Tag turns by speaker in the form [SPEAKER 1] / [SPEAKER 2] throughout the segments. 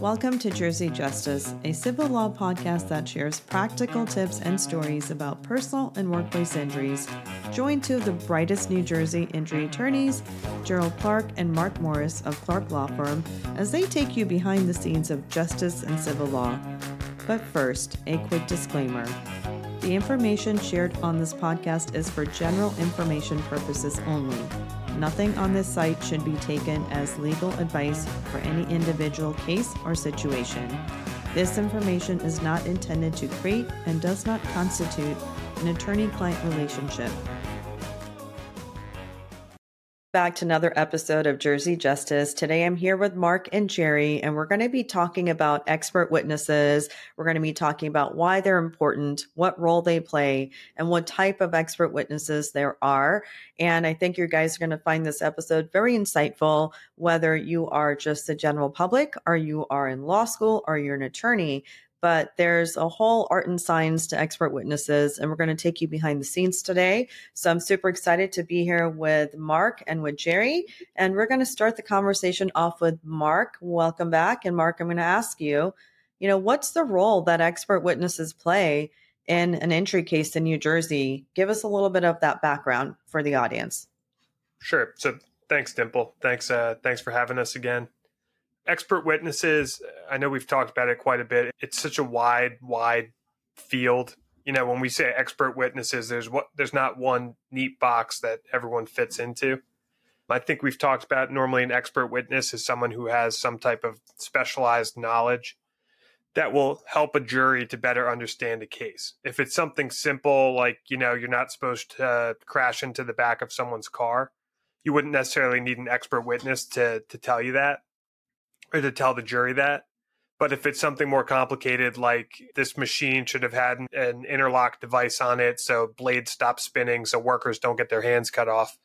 [SPEAKER 1] Welcome to Jersey Justice, a civil law podcast that shares practical tips and stories about personal and workplace injuries. Join two of the brightest New Jersey injury attorneys, Gerald Clark and Mark Morris of Clark Law Firm, as they take you behind the scenes of justice and civil law. But first, a quick disclaimer. The information shared on this podcast is for general information purposes only. Nothing on this site should be taken as legal advice for any individual case or situation. This information is not intended to create and does not constitute an attorney client relationship back to another episode of Jersey Justice. Today I'm here with Mark and Jerry, and we're going to be talking about expert witnesses. We're going to be talking about why they're important, what role they play, and what type of expert witnesses there are. And I think you guys are going to find this episode very insightful, whether you are just the general public, or you are in law school, or you're an attorney but there's a whole art and science to expert witnesses, and we're going to take you behind the scenes today. So I'm super excited to be here with Mark and with Jerry, and we're going to start the conversation off with Mark. Welcome back, and Mark, I'm going to ask you, you know, what's the role that expert witnesses play in an entry case in New Jersey? Give us a little bit of that background for the audience.
[SPEAKER 2] Sure. So thanks, Dimple. Thanks, uh, thanks for having us again expert witnesses, I know we've talked about it quite a bit. It's such a wide, wide field. You know, when we say expert witnesses, there's what there's not one neat box that everyone fits into. I think we've talked about normally an expert witness is someone who has some type of specialized knowledge that will help a jury to better understand a case. If it's something simple like, you know, you're not supposed to crash into the back of someone's car, you wouldn't necessarily need an expert witness to to tell you that or to tell the jury that. But if it's something more complicated, like this machine should have had an interlock device on it so blades stop spinning so workers don't get their hands cut off,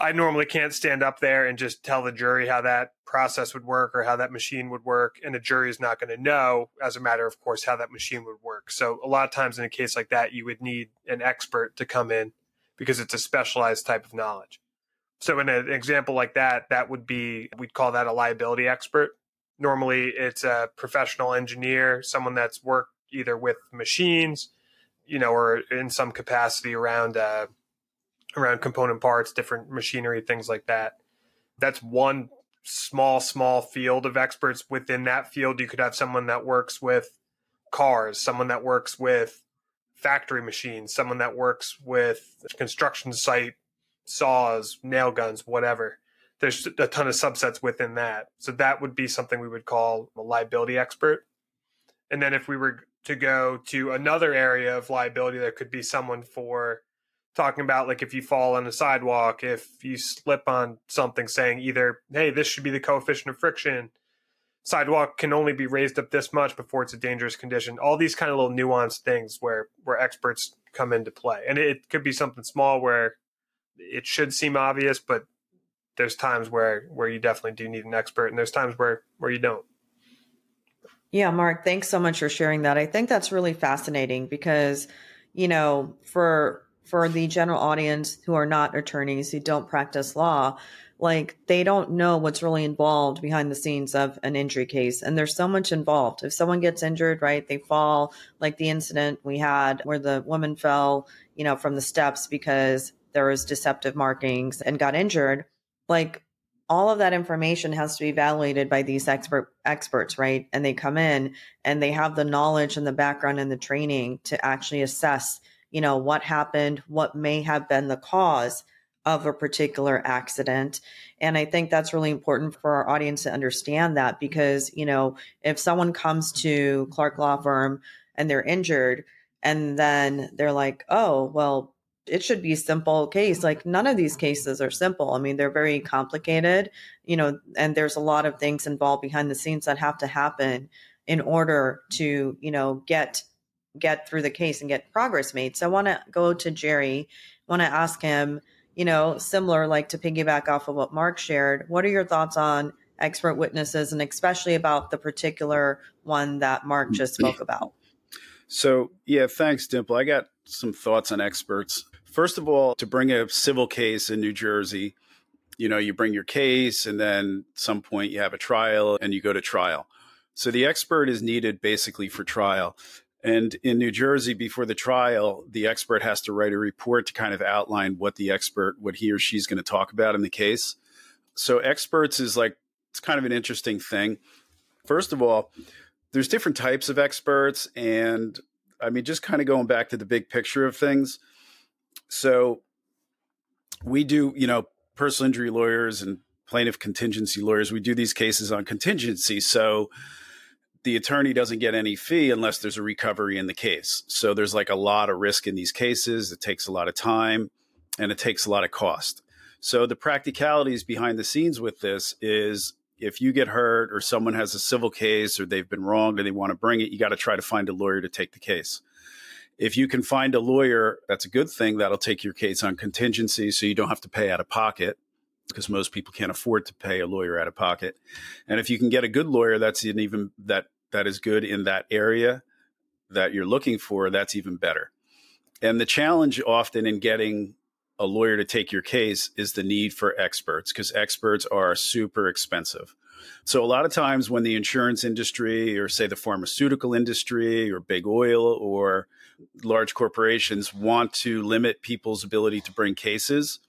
[SPEAKER 2] I normally can't stand up there and just tell the jury how that process would work or how that machine would work. And the jury is not going to know, as a matter of course, how that machine would work. So, a lot of times in a case like that, you would need an expert to come in because it's a specialized type of knowledge. So in an example like that, that would be we'd call that a liability expert. Normally, it's a professional engineer, someone that's worked either with machines, you know, or in some capacity around uh, around component parts, different machinery, things like that. That's one small, small field of experts. Within that field, you could have someone that works with cars, someone that works with factory machines, someone that works with construction site saws, nail guns, whatever. There's a ton of subsets within that. So that would be something we would call a liability expert. And then if we were to go to another area of liability, there could be someone for talking about like if you fall on a sidewalk, if you slip on something saying either, hey, this should be the coefficient of friction, sidewalk can only be raised up this much before it's a dangerous condition. All these kind of little nuanced things where where experts come into play. And it could be something small where it should seem obvious, but there's times where where you definitely do need an expert, and there's times where where you don't.
[SPEAKER 1] Yeah, Mark, thanks so much for sharing that. I think that's really fascinating because, you know, for for the general audience who are not attorneys who don't practice law, like they don't know what's really involved behind the scenes of an injury case and there's so much involved if someone gets injured right they fall like the incident we had where the woman fell you know from the steps because there was deceptive markings and got injured, like all of that information has to be evaluated by these expert experts, right? And they come in and they have the knowledge and the background and the training to actually assess, you know, what happened, what may have been the cause of a particular accident. And I think that's really important for our audience to understand that because, you know, if someone comes to Clark Law Firm and they're injured and then they're like, oh, well, it should be simple case. Like none of these cases are simple. I mean, they're very complicated, you know, and there's a lot of things involved behind the scenes that have to happen in order to, you know, get get through the case and get progress made. So I want to go to Jerry. Want to ask him, you know, similar like to piggyback off of what Mark shared. What are your thoughts on expert witnesses and especially about the particular one that Mark just spoke about?
[SPEAKER 3] So, yeah, thanks, Dimple. I got some thoughts on experts. First of all, to bring a civil case in New Jersey, you know, you bring your case and then some point you have a trial and you go to trial. So the expert is needed basically for trial. And in New Jersey, before the trial, the expert has to write a report to kind of outline what the expert, what he or she's going to talk about in the case. So experts is like, it's kind of an interesting thing. First of all, there's different types of experts. And I mean, just kind of going back to the big picture of things. So we do, you know, personal injury lawyers and plaintiff contingency lawyers, we do these cases on contingency. So the attorney doesn't get any fee unless there's a recovery in the case. So there's like a lot of risk in these cases. It takes a lot of time and it takes a lot of cost. So the practicalities behind the scenes with this is if you get hurt or someone has a civil case or they've been wronged and they want to bring it, you got to try to find a lawyer to take the case. If you can find a lawyer, that's a good thing. That'll take your case on contingency so you don't have to pay out of pocket because most people can't afford to pay a lawyer out of pocket. And if you can get a good lawyer that's an even that that is good in that area that you're looking for, that's even better. And the challenge often in getting a lawyer to take your case is the need for experts because experts are super expensive. So a lot of times when the insurance industry or say the pharmaceutical industry or big oil or large corporations want to limit people's ability to bring cases,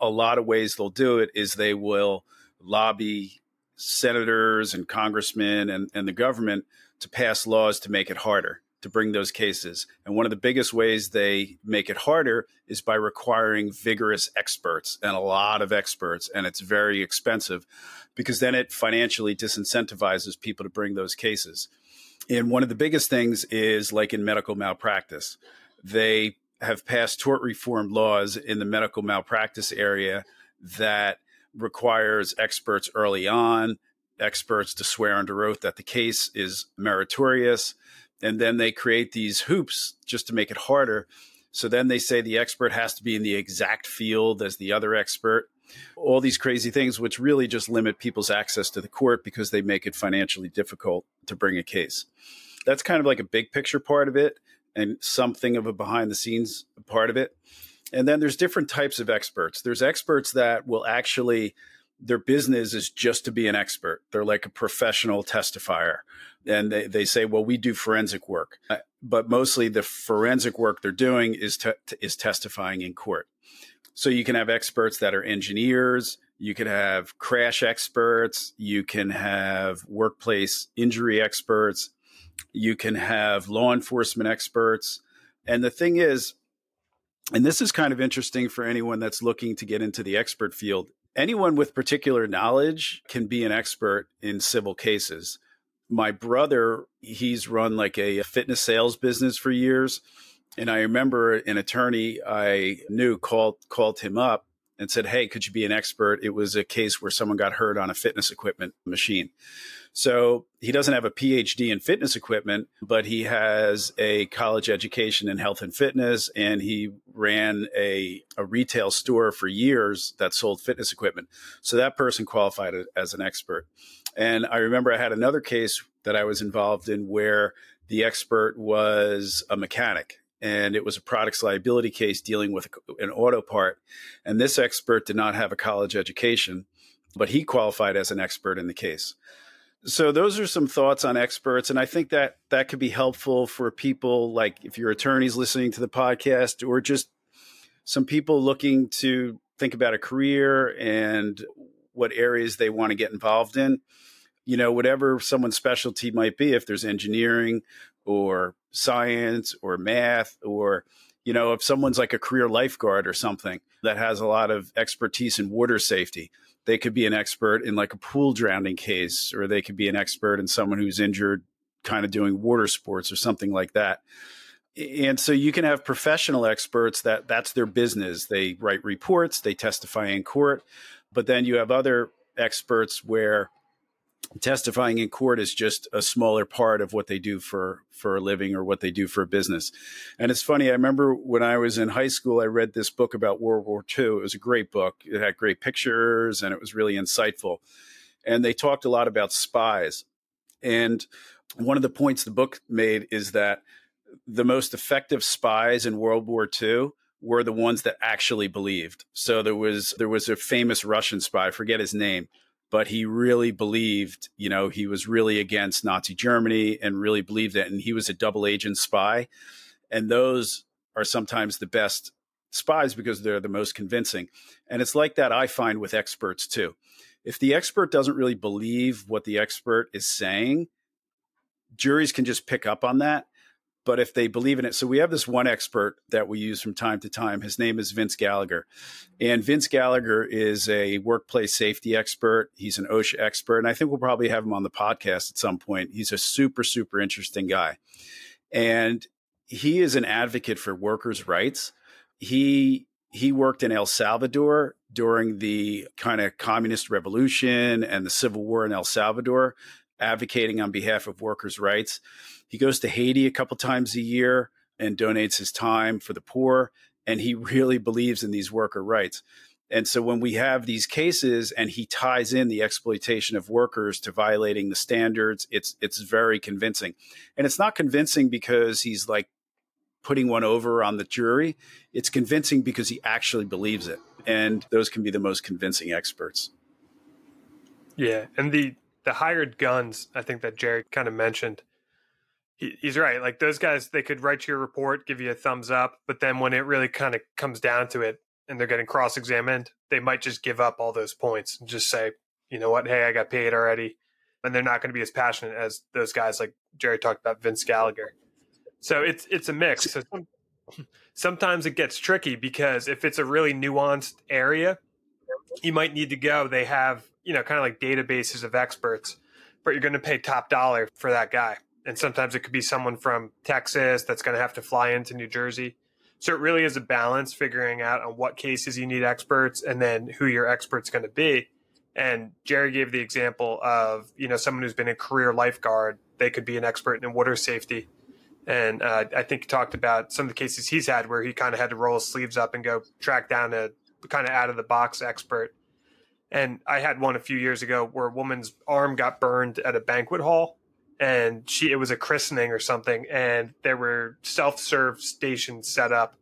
[SPEAKER 3] a lot of ways they'll do it is they will lobby senators and congressmen and, and the government to pass laws to make it harder to bring those cases. And one of the biggest ways they make it harder is by requiring vigorous experts and a lot of experts. And it's very expensive because then it financially disincentivizes people to bring those cases. And one of the biggest things is like in medical malpractice, they have passed tort reform laws in the medical malpractice area that requires experts early on, experts to swear under oath that the case is meritorious. And then they create these hoops just to make it harder. So then they say the expert has to be in the exact field as the other expert. All these crazy things, which really just limit people's access to the court because they make it financially difficult to bring a case. That's kind of like a big picture part of it and something of a behind the scenes part of it. And then there's different types of experts. There's experts that will actually their business is just to be an expert. They're like a professional testifier. And they, they say, well, we do forensic work. But mostly the forensic work they're doing is, te- is testifying in court. So you can have experts that are engineers. You could have crash experts. You can have workplace injury experts. You can have law enforcement experts. And the thing is, and this is kind of interesting for anyone that's looking to get into the expert field. Anyone with particular knowledge can be an expert in civil cases. My brother, he's run like a fitness sales business for years. And I remember an attorney I knew called called him up and said, Hey, could you be an expert? It was a case where someone got hurt on a fitness equipment machine. So he doesn't have a PhD in fitness equipment, but he has a college education in health and fitness. And he ran a, a retail store for years that sold fitness equipment. So that person qualified as an expert. And I remember I had another case that I was involved in where the expert was a mechanic and it was a products liability case dealing with an auto part. And this expert did not have a college education, but he qualified as an expert in the case. So those are some thoughts on experts, and I think that that could be helpful for people like if your attorneys listening to the podcast, or just some people looking to think about a career and what areas they want to get involved in. You know, whatever someone's specialty might be, if there's engineering or science or math or you know if someone's like a career lifeguard or something that has a lot of expertise in water safety they could be an expert in like a pool drowning case or they could be an expert in someone who's injured kind of doing water sports or something like that. And so you can have professional experts that that's their business. They write reports they testify in court but then you have other experts where testifying in court is just a smaller part of what they do for for a living or what they do for a business. And it's funny, I remember when I was in high school I read this book about World War II. It was a great book. It had great pictures and it was really insightful. And they talked a lot about spies. And one of the points the book made is that the most effective spies in World War II were the ones that actually believed. So there was there was a famous Russian spy, I forget his name, but he really believed, you know, he was really against Nazi Germany and really believed it. And he was a double agent spy. And those are sometimes the best spies because they're the most convincing. And it's like that I find with experts too. If the expert doesn't really believe what the expert is saying, juries can just pick up on that but if they believe in it. So we have this one expert that we use from time to time. His name is Vince Gallagher. And Vince Gallagher is a workplace safety expert. He's an OSHA expert. And I think we'll probably have him on the podcast at some point. He's a super, super interesting guy. And he is an advocate for workers' rights. He he worked in El Salvador during the kind of communist revolution and the civil war in El Salvador, advocating on behalf of workers' rights. He goes to Haiti a couple times a year and donates his time for the poor. And he really believes in these worker rights. And so when we have these cases and he ties in the exploitation of workers to violating the standards, it's it's very convincing. And it's not convincing because he's like putting one over on the jury. It's convincing because he actually believes it. And those can be the most convincing experts.
[SPEAKER 2] Yeah, and the the hired guns, I think that Jerry kind of mentioned he, he's right. Like those guys, they could write your report, give you a thumbs up, but then when it really kind of comes down to it, and they're getting cross examined, they might just give up all those points and just say, you know what, hey, I got paid already, and they're not going to be as passionate as those guys like Jerry talked about, Vince Gallagher. So it's it's a mix. So sometimes it gets tricky because if it's a really nuanced area, you might need to go. They have you know kind of like databases of experts, but you're going to pay top dollar for that guy and sometimes it could be someone from Texas that's going to have to fly into New Jersey. So it really is a balance figuring out on what cases you need experts and then who your expert's going to be. And Jerry gave the example of, you know, someone who's been a career lifeguard, they could be an expert in water safety. And uh, I think he talked about some of the cases he's had where he kind of had to roll his sleeves up and go track down a kind of out of the box expert. And I had one a few years ago where a woman's arm got burned at a banquet hall and she it was a christening or something and there were self-serve stations set up.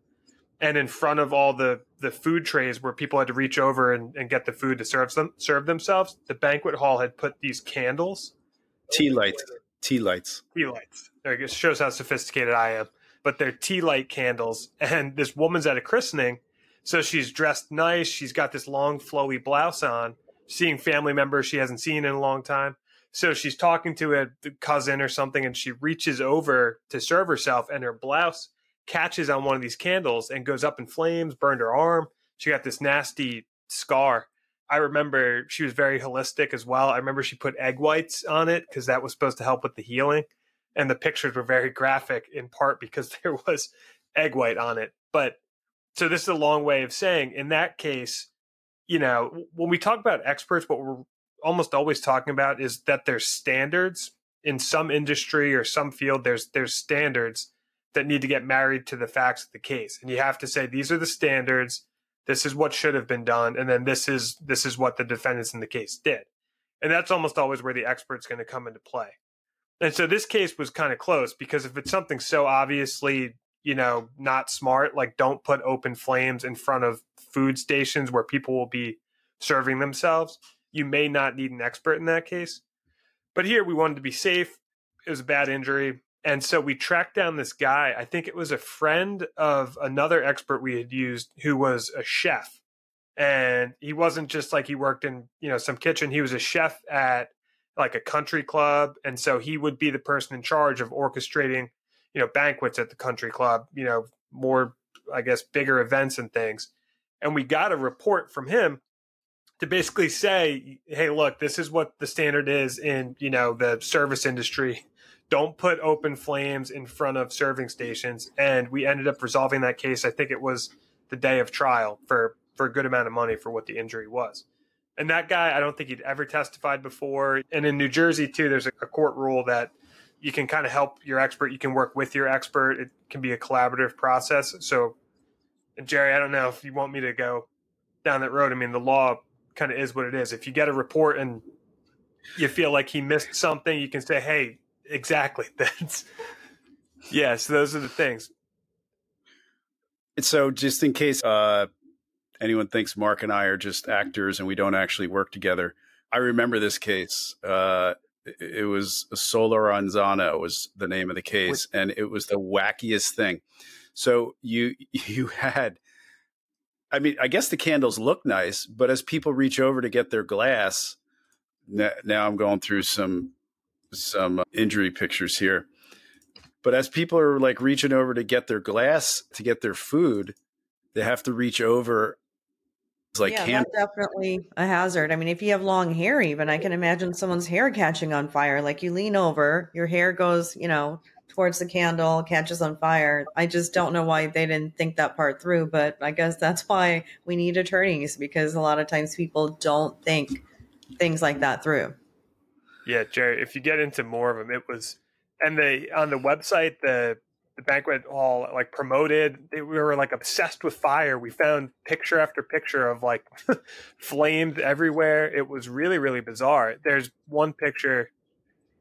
[SPEAKER 2] And in front of all the the food trays where people had to reach over and, and get the food to serve them serve themselves the banquet hall had put these candles.
[SPEAKER 3] Tea lights. Tea lights.
[SPEAKER 2] Tea lights. There it shows how sophisticated i am. But they're tea light candles and this woman's at a christening so she's dressed nice. She's got this long flowy blouse on seeing family members she hasn't seen in a long time so she's talking to a cousin or something, and she reaches over to serve herself, and her blouse catches on one of these candles and goes up in flames, burned her arm. She got this nasty scar. I remember she was very holistic as well. I remember she put egg whites on it because that was supposed to help with the healing. And the pictures were very graphic in part because there was egg white on it. But so this is a long way of saying in that case, you know, when we talk about experts, what we're almost always talking about is that there's standards in some industry or some field. There's there's standards that need to get married to the facts of the case, and you have to say these are the standards. This is what should have been done, and then this is this is what the defendants in the case did, and that's almost always where the expert's going to come into play. And so this case was kind of close because if it's something so obviously you know not smart, like don't put open flames in front of food stations where people will be serving themselves you may not need an expert in that case. But here we wanted to be safe. It was a bad injury. And so we tracked down this guy. I think it was a friend of another expert we had used who was a chef. And he wasn't just like he worked in, you know, some kitchen. He was a chef at like a country club. And so he would be the person in charge of orchestrating, you know, banquets at the country club, you know, more, I guess, bigger events and things. And we got a report from him to basically say, hey, look, this is what the standard is in, you know, the service industry. Don't put open flames in front of serving stations. And we ended up resolving that case. I think it was the day of trial for for a good amount of money for what the injury was. And that guy, I don't think he'd ever testified before. And in New Jersey too, there's a, a court rule that you can kind of help your expert. You can work with your expert. It can be a collaborative process. So, Jerry, I don't know if you want me to go down that road. I mean, the law kind of is what it is. If you get a report and you feel like he missed something, you can say, "Hey, exactly." That's yes. Those are the things.
[SPEAKER 3] So, just in case uh, anyone thinks Mark and I are just actors and we don't actually work together, I remember this case. Uh, it was Solar Solorzano was the name of the case, and it was the wackiest thing. So you you had, I mean, I guess the candles look nice, but as people reach over to get their glass, now I'm going through some some uh, injury pictures here. But as people are like reaching over to get their glass to get their food, they have to reach over
[SPEAKER 1] it's like yeah, definitely a hazard. I mean, if you have long hair, even I can imagine someone's hair catching on fire. Like you lean over, your hair goes, you know, towards the candle, catches on fire. I just don't know why they didn't think that part through, but I guess that's why we need attorneys because a lot of times people don't think things like that through.
[SPEAKER 2] Yeah, Jerry, if you get into more of them, it was, and they on the website, the the banquet hall like promoted we were like obsessed with fire we found picture after picture of like flames everywhere it was really really bizarre there's one picture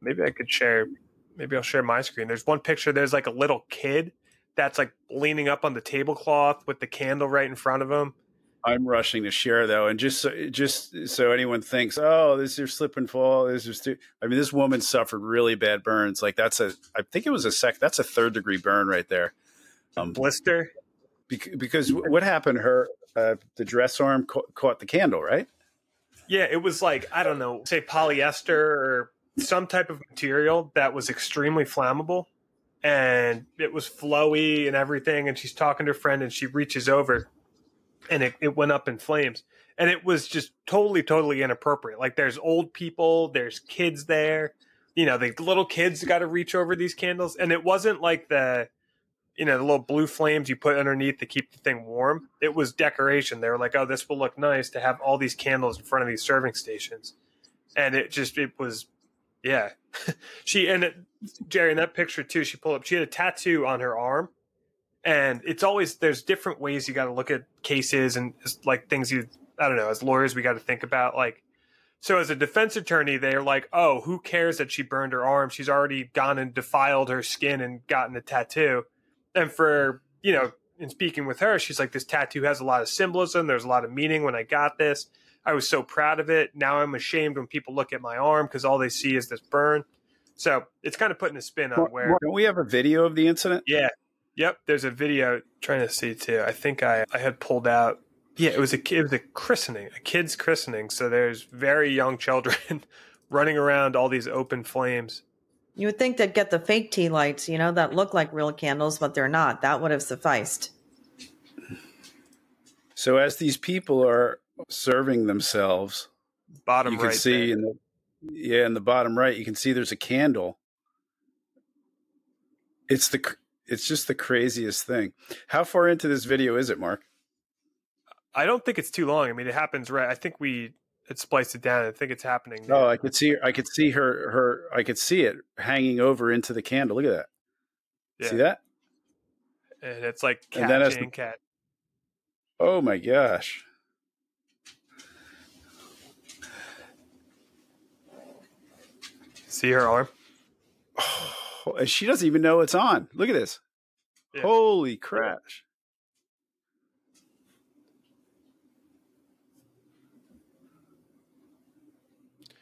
[SPEAKER 2] maybe i could share maybe i'll share my screen there's one picture there's like a little kid that's like leaning up on the tablecloth with the candle right in front of him
[SPEAKER 3] I'm rushing to share though, and just so, just so anyone thinks, oh, this is your slip and fall. This is too. I mean, this woman suffered really bad burns. Like that's a, I think it was a sec. That's a third degree burn right there.
[SPEAKER 2] Um, blister.
[SPEAKER 3] Because, because what happened? Her uh, the dress arm ca- caught the candle, right?
[SPEAKER 2] Yeah, it was like I don't know, say polyester or some type of material that was extremely flammable, and it was flowy and everything. And she's talking to her friend, and she reaches over and it, it went up in flames. And it was just totally totally inappropriate. Like there's old people there's kids there. You know the little kids got to reach over these candles. And it wasn't like the you know the little blue flames you put underneath to keep the thing warm. It was decoration. They were like oh this will look nice to have all these candles in front of these serving stations. And it just it was yeah. She and it, jerry in that picture too she pulled up she had a tattoo on her arm. And it's always there's different ways you got to look at cases and like things you I don't know as lawyers we got to think about like so as a defense attorney they're like oh who cares that she burned her arm? She's already gone and defiled her skin and gotten a tattoo. And for you know in speaking with her she's like this tattoo has a lot of symbolism. There's a lot of meaning when I got this I was so proud of it now I'm ashamed when people look at my arm because all they see is this burn so it's kind of putting a spin on where
[SPEAKER 3] don't we have a video of the incident
[SPEAKER 2] yeah Yep, there's a video trying to see too. I think I I had pulled out. Yeah, it was a it was a christening, a kid's christening. So there's very young children running around all these open flames.
[SPEAKER 1] You would think they'd get the fake tea lights, you know, that look like real candles, but they're not. That would have sufficed.
[SPEAKER 3] So as these people are serving themselves,
[SPEAKER 2] bottom right.
[SPEAKER 3] you can
[SPEAKER 2] right
[SPEAKER 3] see
[SPEAKER 2] there.
[SPEAKER 3] in the yeah in the bottom right, you can see there's a candle. It's the it's just the craziest thing. How far into this video is it, Mark?
[SPEAKER 2] I don't think it's too long. I mean, it happens right. I think we it spliced it down. I think it's happening.
[SPEAKER 3] Oh, now. Oh, I could see. I could see her. Her. I could see it hanging over into the candle. Look at that. Yeah. See that?
[SPEAKER 2] And it's like cat and then the, cat.
[SPEAKER 3] Oh my gosh.
[SPEAKER 2] See her arm?
[SPEAKER 3] she doesn't even know it's on. Look at this. Yeah. Holy crash.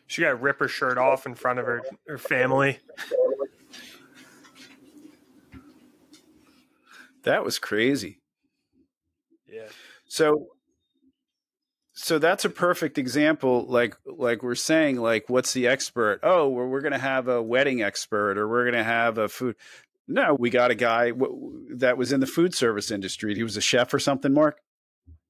[SPEAKER 2] She got to rip her shirt off in front of her, her family.
[SPEAKER 3] That was crazy.
[SPEAKER 2] Yeah.
[SPEAKER 3] So so that's a perfect example like like we're saying like what's the expert? Oh we're, we're going to have a wedding expert or we're going to have a food no we got a guy w- that was in the food service industry he was a chef or something mark?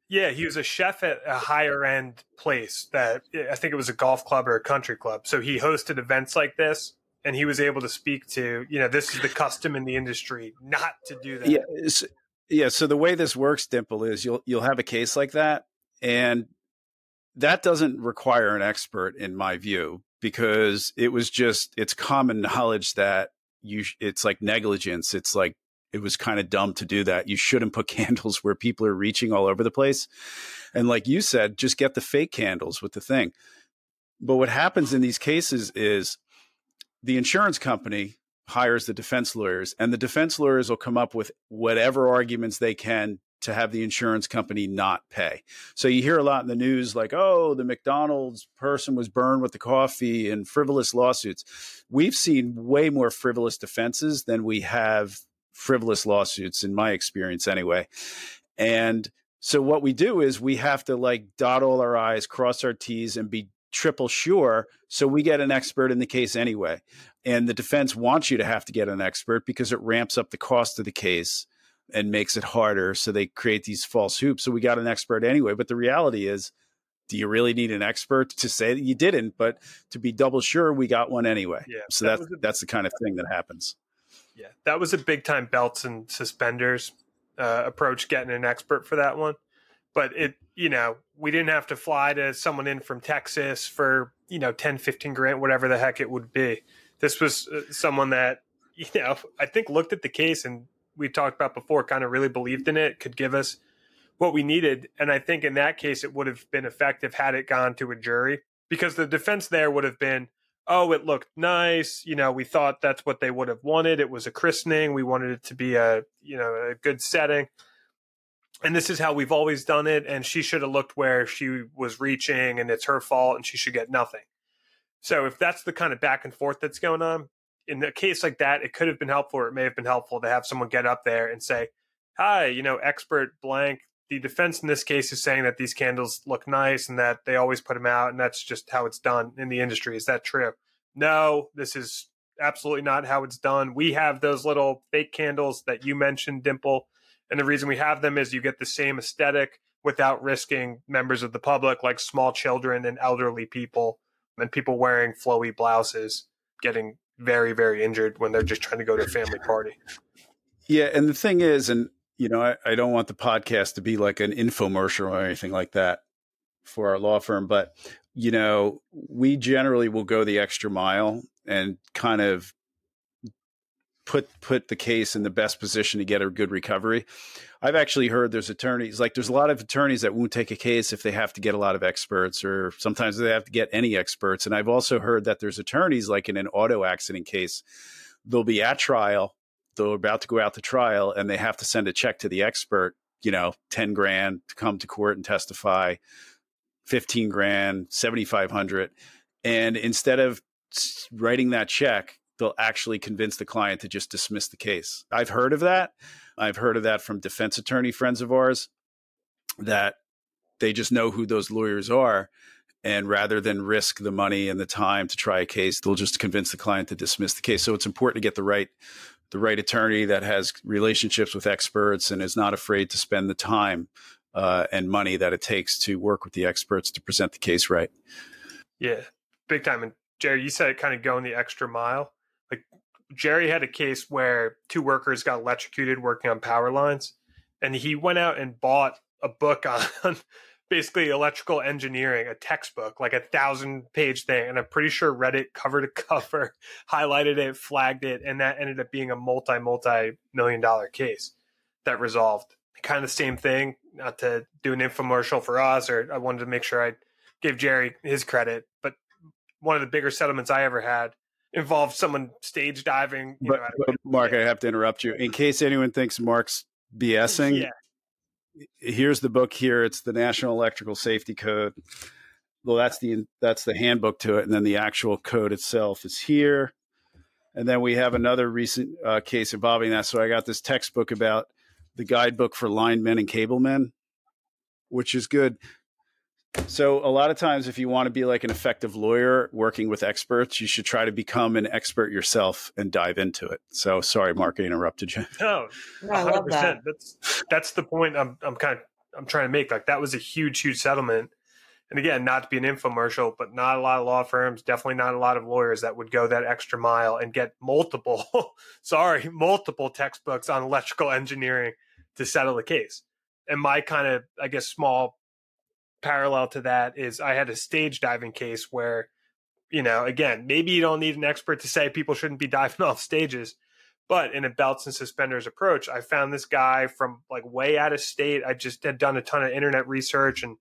[SPEAKER 2] Yeah he was a chef at a higher end place that i think it was a golf club or a country club. So he hosted events like this and he was able to speak to you know this is the custom in the industry not to do that.
[SPEAKER 3] Yeah so, yeah so the way this works dimple is you'll you'll have a case like that and that doesn't require an expert in my view because it was just it's common knowledge that you it's like negligence it's like it was kind of dumb to do that you shouldn't put candles where people are reaching all over the place. And like you said just get the fake candles with the thing. But what happens in these cases is the insurance company hires the defense lawyers and the defense lawyers will come up with whatever arguments they can to have the insurance company not pay. So you hear a lot in the news like, oh, the McDonald's person was burned with the coffee and frivolous lawsuits. We've seen way more frivolous defenses than we have frivolous lawsuits, in my experience, anyway. And so what we do is we have to like dot all our I's, cross our T's, and be triple sure. So we get an expert in the case anyway. And the defense wants you to have to get an expert because it ramps up the cost of the case and makes it harder. So they create these false hoops. So we got an expert anyway. But the reality is, do you really need an expert to say that you didn't? But to be double sure, we got one anyway. Yeah, so that that's a, that's the kind of thing that happens.
[SPEAKER 2] Yeah, that was a big time belts and suspenders uh, approach getting an expert for that one. But it, you know, we didn't have to fly to someone in from Texas for, you know, 10, 15 grand, whatever the heck it would be. This was uh, someone that, you know, I think looked at the case and we talked about before, kind of really believed in it, could give us what we needed. And I think in that case, it would have been effective had it gone to a jury because the defense there would have been, oh, it looked nice. You know, we thought that's what they would have wanted. It was a christening. We wanted it to be a, you know, a good setting. And this is how we've always done it. And she should have looked where she was reaching and it's her fault and she should get nothing. So if that's the kind of back and forth that's going on, in a case like that, it could have been helpful or it may have been helpful to have someone get up there and say, Hi, you know, expert blank. The defense in this case is saying that these candles look nice and that they always put them out, and that's just how it's done in the industry. Is that true? No, this is absolutely not how it's done. We have those little fake candles that you mentioned, Dimple. And the reason we have them is you get the same aesthetic without risking members of the public, like small children and elderly people, and people wearing flowy blouses, getting very, very injured when they're just trying to go to a family party.
[SPEAKER 3] Yeah. And the thing is, and, you know, I, I don't want the podcast to be like an infomercial or anything like that for our law firm, but, you know, we generally will go the extra mile and kind of put put the case in the best position to get a good recovery. I've actually heard there's attorneys like there's a lot of attorneys that won't take a case if they have to get a lot of experts or sometimes they have to get any experts. And I've also heard that there's attorneys like in an auto accident case, they'll be at trial, they're about to go out to trial and they have to send a check to the expert, you know, 10 grand to come to court and testify, 15 grand, 7500 and instead of writing that check they'll actually convince the client to just dismiss the case. I've heard of that. I've heard of that from defense attorney friends of ours that they just know who those lawyers are. And rather than risk the money and the time to try a case, they'll just convince the client to dismiss the case. So it's important to get the right the right attorney that has relationships with experts and is not afraid to spend the time uh, and money that it takes to work with the experts to present the case right.
[SPEAKER 2] Yeah, big time. And Jerry, you said it kind of going the extra mile. Jerry had a case where two workers got electrocuted working on power lines, and he went out and bought a book on basically electrical engineering, a textbook, like a thousand page thing. And I'm pretty sure read it cover to cover, highlighted it, flagged it, and that ended up being a multi, multi million dollar case that resolved. Kind of the same thing, not to do an infomercial for us, or I wanted to make sure I gave Jerry his credit, but one of the bigger settlements I ever had involved someone stage diving.
[SPEAKER 3] but, know, but Mark. I have to interrupt you in case anyone thinks Mark's BSing. Yeah. Here's the book. Here, it's the National Electrical Safety Code. Well, that's the that's the handbook to it, and then the actual code itself is here. And then we have another recent uh, case involving that. So I got this textbook about the guidebook for linemen and cablemen, which is good. So, a lot of times, if you want to be like an effective lawyer working with experts, you should try to become an expert yourself and dive into it. So, sorry, Mark, I interrupted you.
[SPEAKER 2] No, hundred percent. That's that's the point I'm I'm kind of I'm trying to make. Like that was a huge, huge settlement. And again, not to be an infomercial, but not a lot of law firms, definitely not a lot of lawyers that would go that extra mile and get multiple, sorry, multiple textbooks on electrical engineering to settle the case. And my kind of, I guess, small parallel to that is I had a stage diving case where, you know, again, maybe you don't need an expert to say people shouldn't be diving off stages, but in a belts and suspenders approach, I found this guy from like way out of state. I just had done a ton of internet research and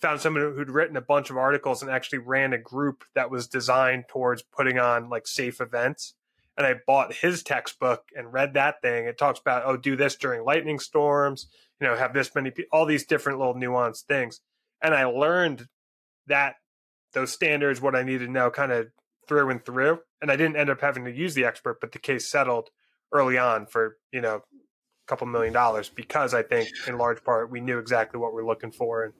[SPEAKER 2] found someone who'd written a bunch of articles and actually ran a group that was designed towards putting on like safe events. And I bought his textbook and read that thing. It talks about, oh, do this during lightning storms you know, have this many all these different little nuanced things. And I learned that those standards, what I needed to know kind of through and through. And I didn't end up having to use the expert, but the case settled early on for, you know, a couple million dollars because I think in large part we knew exactly what we're looking for and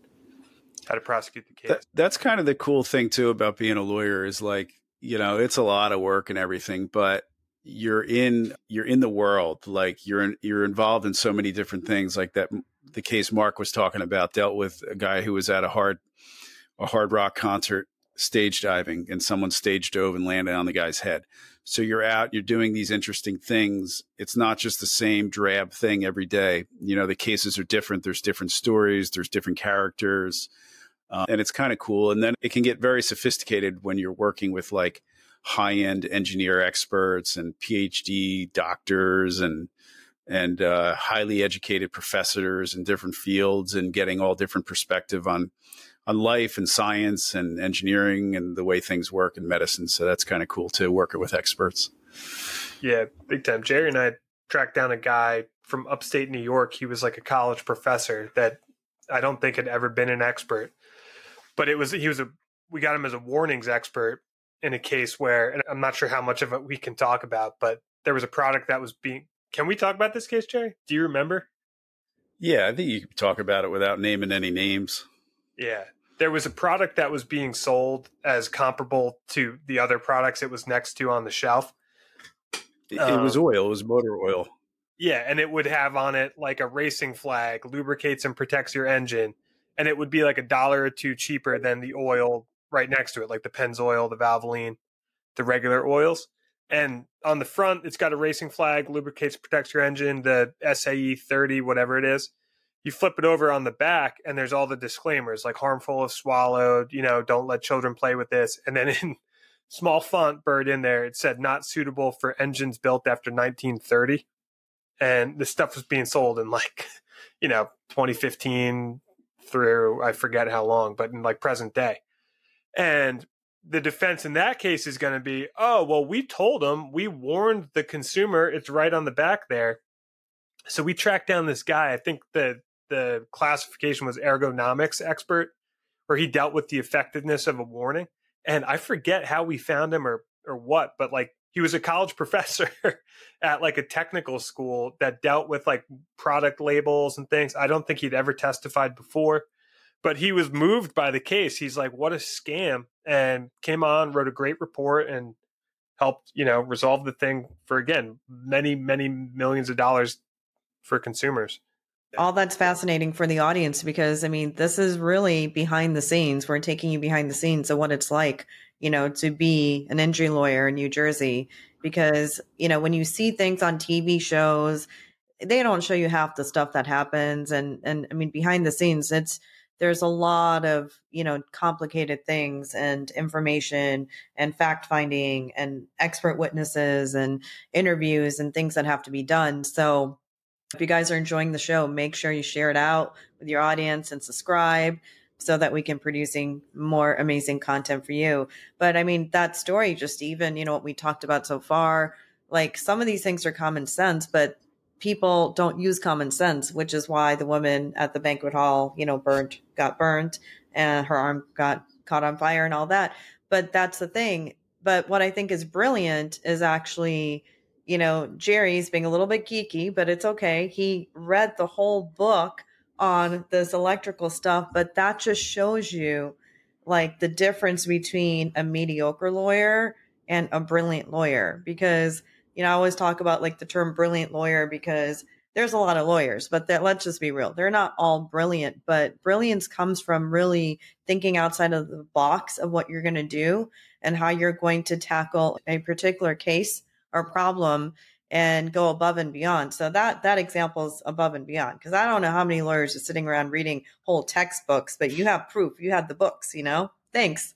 [SPEAKER 2] how to prosecute the case.
[SPEAKER 3] That, that's kind of the cool thing too about being a lawyer is like, you know, it's a lot of work and everything, but you're in you're in the world like you're in, you're involved in so many different things like that the case Mark was talking about dealt with a guy who was at a hard a hard rock concert stage diving and someone stage dove and landed on the guy's head. So you're out, you're doing these interesting things. It's not just the same drab thing every day. You know, the cases are different. There's different stories, there's different characters. Uh, and it's kind of cool. And then it can get very sophisticated when you're working with like high end engineer experts and PhD doctors and and uh, highly educated professors in different fields and getting all different perspective on on life and science and engineering and the way things work in medicine. So that's kind of cool to work with experts.
[SPEAKER 2] Yeah, big time. Jerry and I tracked down a guy from upstate New York. He was like a college professor that I don't think had ever been an expert, but it was he was a we got him as a warnings expert in a case where, and I'm not sure how much of it we can talk about, but there was a product that was being. Can we talk about this case, Jerry? Do you remember?
[SPEAKER 3] Yeah, I think you can talk about it without naming any names.
[SPEAKER 2] Yeah. There was a product that was being sold as comparable to the other products it was next to on the shelf.
[SPEAKER 3] It, um, it was um, oil, it was motor oil.
[SPEAKER 2] Yeah, and it would have on it like a racing flag, lubricates and protects your engine. And it would be like a dollar or two cheaper than the oil right next to it, like the Pennzoil, the Valvoline, the regular oils. And on the front, it's got a racing flag, lubricates, protects your engine, the SAE 30, whatever it is. You flip it over on the back, and there's all the disclaimers like harmful if swallowed, you know, don't let children play with this. And then in small font bird in there, it said not suitable for engines built after 1930. And the stuff was being sold in like, you know, 2015 through I forget how long, but in like present day. And the defense in that case is going to be, oh, well, we told them, we warned the consumer, it's right on the back there. So we tracked down this guy. I think the the classification was ergonomics expert, where he dealt with the effectiveness of a warning. And I forget how we found him or or what, but like he was a college professor at like a technical school that dealt with like product labels and things. I don't think he'd ever testified before but he was moved by the case. He's like, "What a scam!" and came on, wrote a great report, and helped you know resolve the thing for again many many millions of dollars for consumers.
[SPEAKER 1] All that's fascinating for the audience because I mean, this is really behind the scenes. We're taking you behind the scenes of what it's like, you know, to be an injury lawyer in New Jersey. Because you know, when you see things on TV shows, they don't show you half the stuff that happens, and and I mean, behind the scenes, it's there's a lot of you know complicated things and information and fact finding and expert witnesses and interviews and things that have to be done. So if you guys are enjoying the show make sure you share it out with your audience and subscribe so that we can producing more amazing content for you. But i mean that story just even you know what we talked about so far like some of these things are common sense but people don't use common sense, which is why the woman at the banquet hall, you know, burned, got burned and her arm got caught on fire and all that. But that's the thing. But what I think is brilliant is actually, you know, Jerry's being a little bit geeky, but it's okay. He read the whole book on this electrical stuff, but that just shows you like the difference between a mediocre lawyer and a brilliant lawyer because you know, I always talk about like the term brilliant lawyer because there's a lot of lawyers, but that, let's just be real. They're not all brilliant, but brilliance comes from really thinking outside of the box of what you're going to do and how you're going to tackle a particular case or problem and go above and beyond. So that that example is above and beyond because I don't know how many lawyers are sitting around reading whole textbooks, but you have proof. You had the books, you know. Thanks.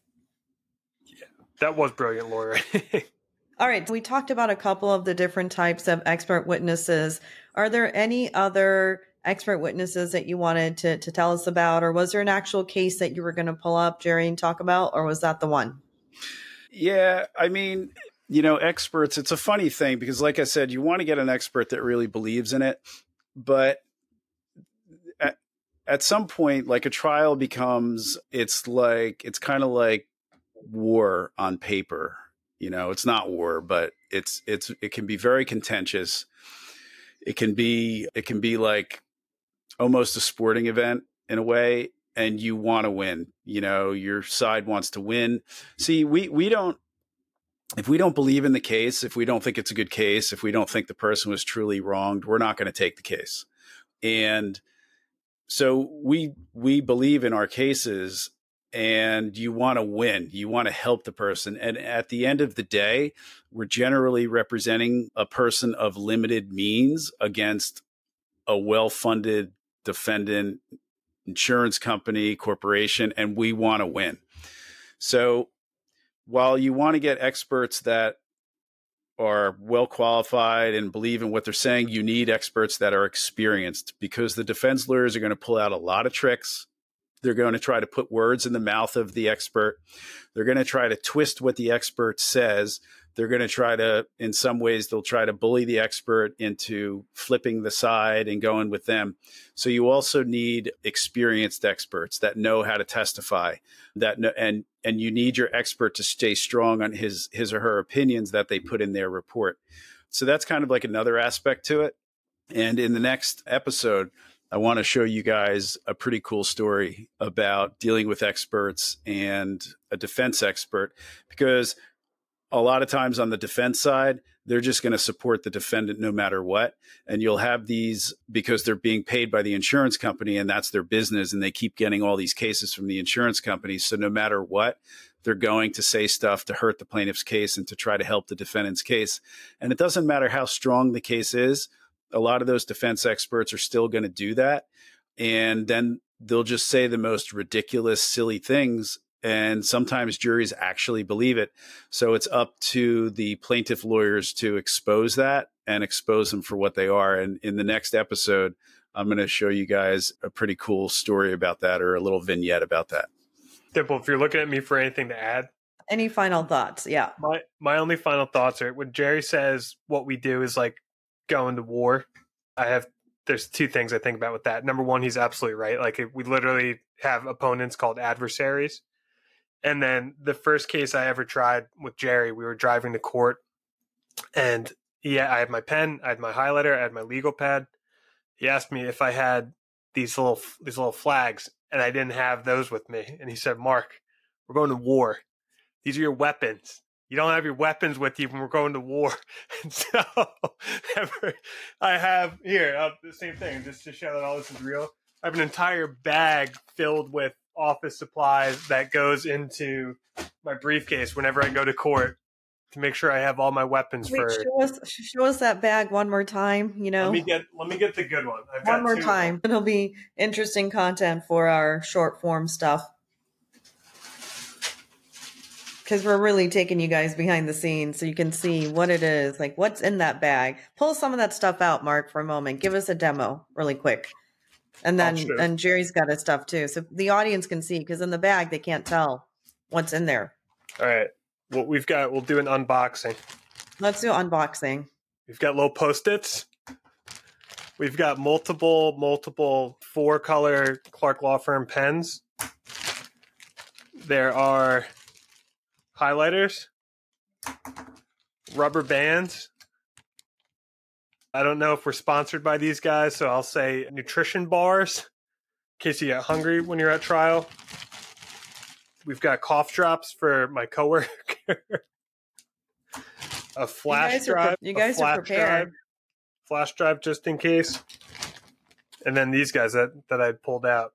[SPEAKER 2] Yeah, that was brilliant lawyer.
[SPEAKER 1] All right. We talked about a couple of the different types of expert witnesses. Are there any other expert witnesses that you wanted to, to tell us about? Or was there an actual case that you were going to pull up, Jerry, and talk about? Or was that the one?
[SPEAKER 3] Yeah. I mean, you know, experts, it's a funny thing because, like I said, you want to get an expert that really believes in it. But at some point, like a trial becomes, it's like, it's kind of like war on paper. You know, it's not war, but it's, it's, it can be very contentious. It can be, it can be like almost a sporting event in a way. And you want to win, you know, your side wants to win. See, we, we don't, if we don't believe in the case, if we don't think it's a good case, if we don't think the person was truly wronged, we're not going to take the case. And so we we believe in our cases and you want to win you want to help the person and at the end of the day we're generally representing a person of limited means against a well-funded defendant insurance company corporation and we want to win so while you want to get experts that are well qualified and believe in what they're saying, you need experts that are experienced because the defense lawyers are going to pull out a lot of tricks. They're going to try to put words in the mouth of the expert. They're going to try to twist what the expert says. They're going to try to in some ways they'll try to bully the expert into flipping the side and going with them. So you also need experienced experts that know how to testify that know, and and you need your expert to stay strong on his his or her opinions that they put in their report. So that's kind of like another aspect to it. And in the next episode I want to show you guys a pretty cool story about dealing with experts and a defense expert because a lot of times on the defense side, they're just going to support the defendant no matter what. And you'll have these because they're being paid by the insurance company and that's their business. And they keep getting all these cases from the insurance companies. So no matter what, they're going to say stuff to hurt the plaintiff's case and to try to help the defendant's case. And it doesn't matter how strong the case is. A lot of those defense experts are still going to do that. And then they'll just say the most ridiculous, silly things and sometimes juries actually believe it. So it's up to the plaintiff lawyers to expose that and expose them for what they are. And in the next episode, I'm going to show you guys a pretty cool story about that or a little vignette about that.
[SPEAKER 2] Dimple, if you're looking at me for anything to add,
[SPEAKER 1] any final thoughts? Yeah.
[SPEAKER 2] My my only final thoughts are when Jerry says what we do is like going to war. I have there's two things I think about with that. Number one, he's absolutely right. Like we literally have opponents called adversaries and then the first case I ever tried with Jerry, we were driving to court, and yeah, I had my pen, I had my highlighter, I had my legal pad. He asked me if I had these little these little flags, and I didn't have those with me. And he said, "Mark, we're going to war. These are your weapons. You don't have your weapons with you when we're going to war." And so I have here uh, the same thing, just to show that all this is real. I have an entire bag filled with office supplies that goes into my briefcase whenever I go to court to make sure I have all my weapons Wait, for.
[SPEAKER 1] Show us, show us that bag one more time. You know,
[SPEAKER 2] let me get let me get the good one.
[SPEAKER 1] I've one more time. It'll be interesting content for our short form stuff because we're really taking you guys behind the scenes so you can see what it is, like what's in that bag. Pull some of that stuff out, Mark, for a moment. Give us a demo really quick. And oh, then and Jerry's got his stuff too. So the audience can see because in the bag they can't tell what's in there.
[SPEAKER 2] All right. Well, we've got we'll do an unboxing.
[SPEAKER 1] Let's do unboxing.
[SPEAKER 2] We've got little post-its. We've got multiple, multiple four color Clark Law Firm pens. There are highlighters, rubber bands, I don't know if we're sponsored by these guys, so I'll say nutrition bars in case you get hungry when you're at trial. We've got cough drops for my coworker. a flash
[SPEAKER 1] you
[SPEAKER 2] drive.
[SPEAKER 1] you guys are prepared.
[SPEAKER 2] Drive, flash drive just in case. And then these guys that, that I pulled out.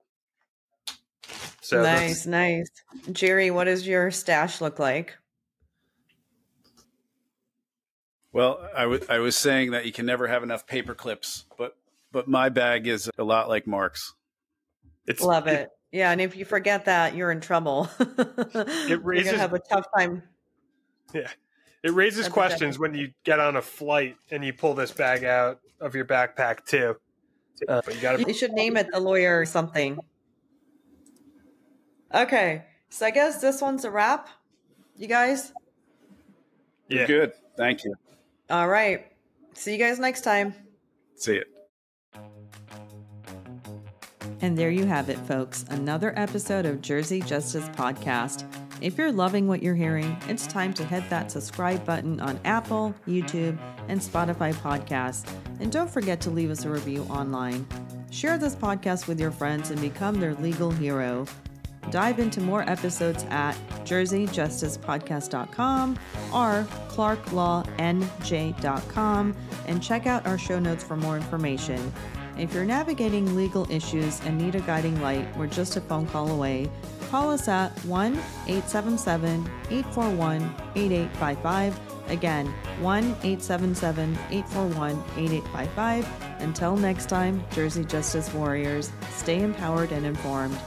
[SPEAKER 1] So nice, nice. Jerry, what does your stash look like?
[SPEAKER 3] Well, I, w- I was saying that you can never have enough paper clips, but but my bag is a lot like Mark's.
[SPEAKER 1] It's, Love it. it. Yeah, and if you forget that, you're in trouble. it raises, you're gonna have a tough time.
[SPEAKER 2] Yeah, it raises That's questions when you get on a flight and you pull this bag out of your backpack too.
[SPEAKER 1] Uh, you, gotta- you should name it the lawyer or something. Okay, so I guess this one's a wrap. You guys.
[SPEAKER 3] Yeah. You're good. Thank you.
[SPEAKER 1] All right. See you guys next time.
[SPEAKER 3] See it.
[SPEAKER 1] And there you have it, folks. Another episode of Jersey Justice Podcast. If you're loving what you're hearing, it's time to hit that subscribe button on Apple, YouTube, and Spotify podcasts. And don't forget to leave us a review online. Share this podcast with your friends and become their legal hero. Dive into more episodes at jerseyjusticepodcast.com or clarklawnj.com and check out our show notes for more information. If you're navigating legal issues and need a guiding light, we're just a phone call away. Call us at 1 877 841 8855. Again, 1 877 841 8855. Until next time, Jersey Justice Warriors, stay empowered and informed.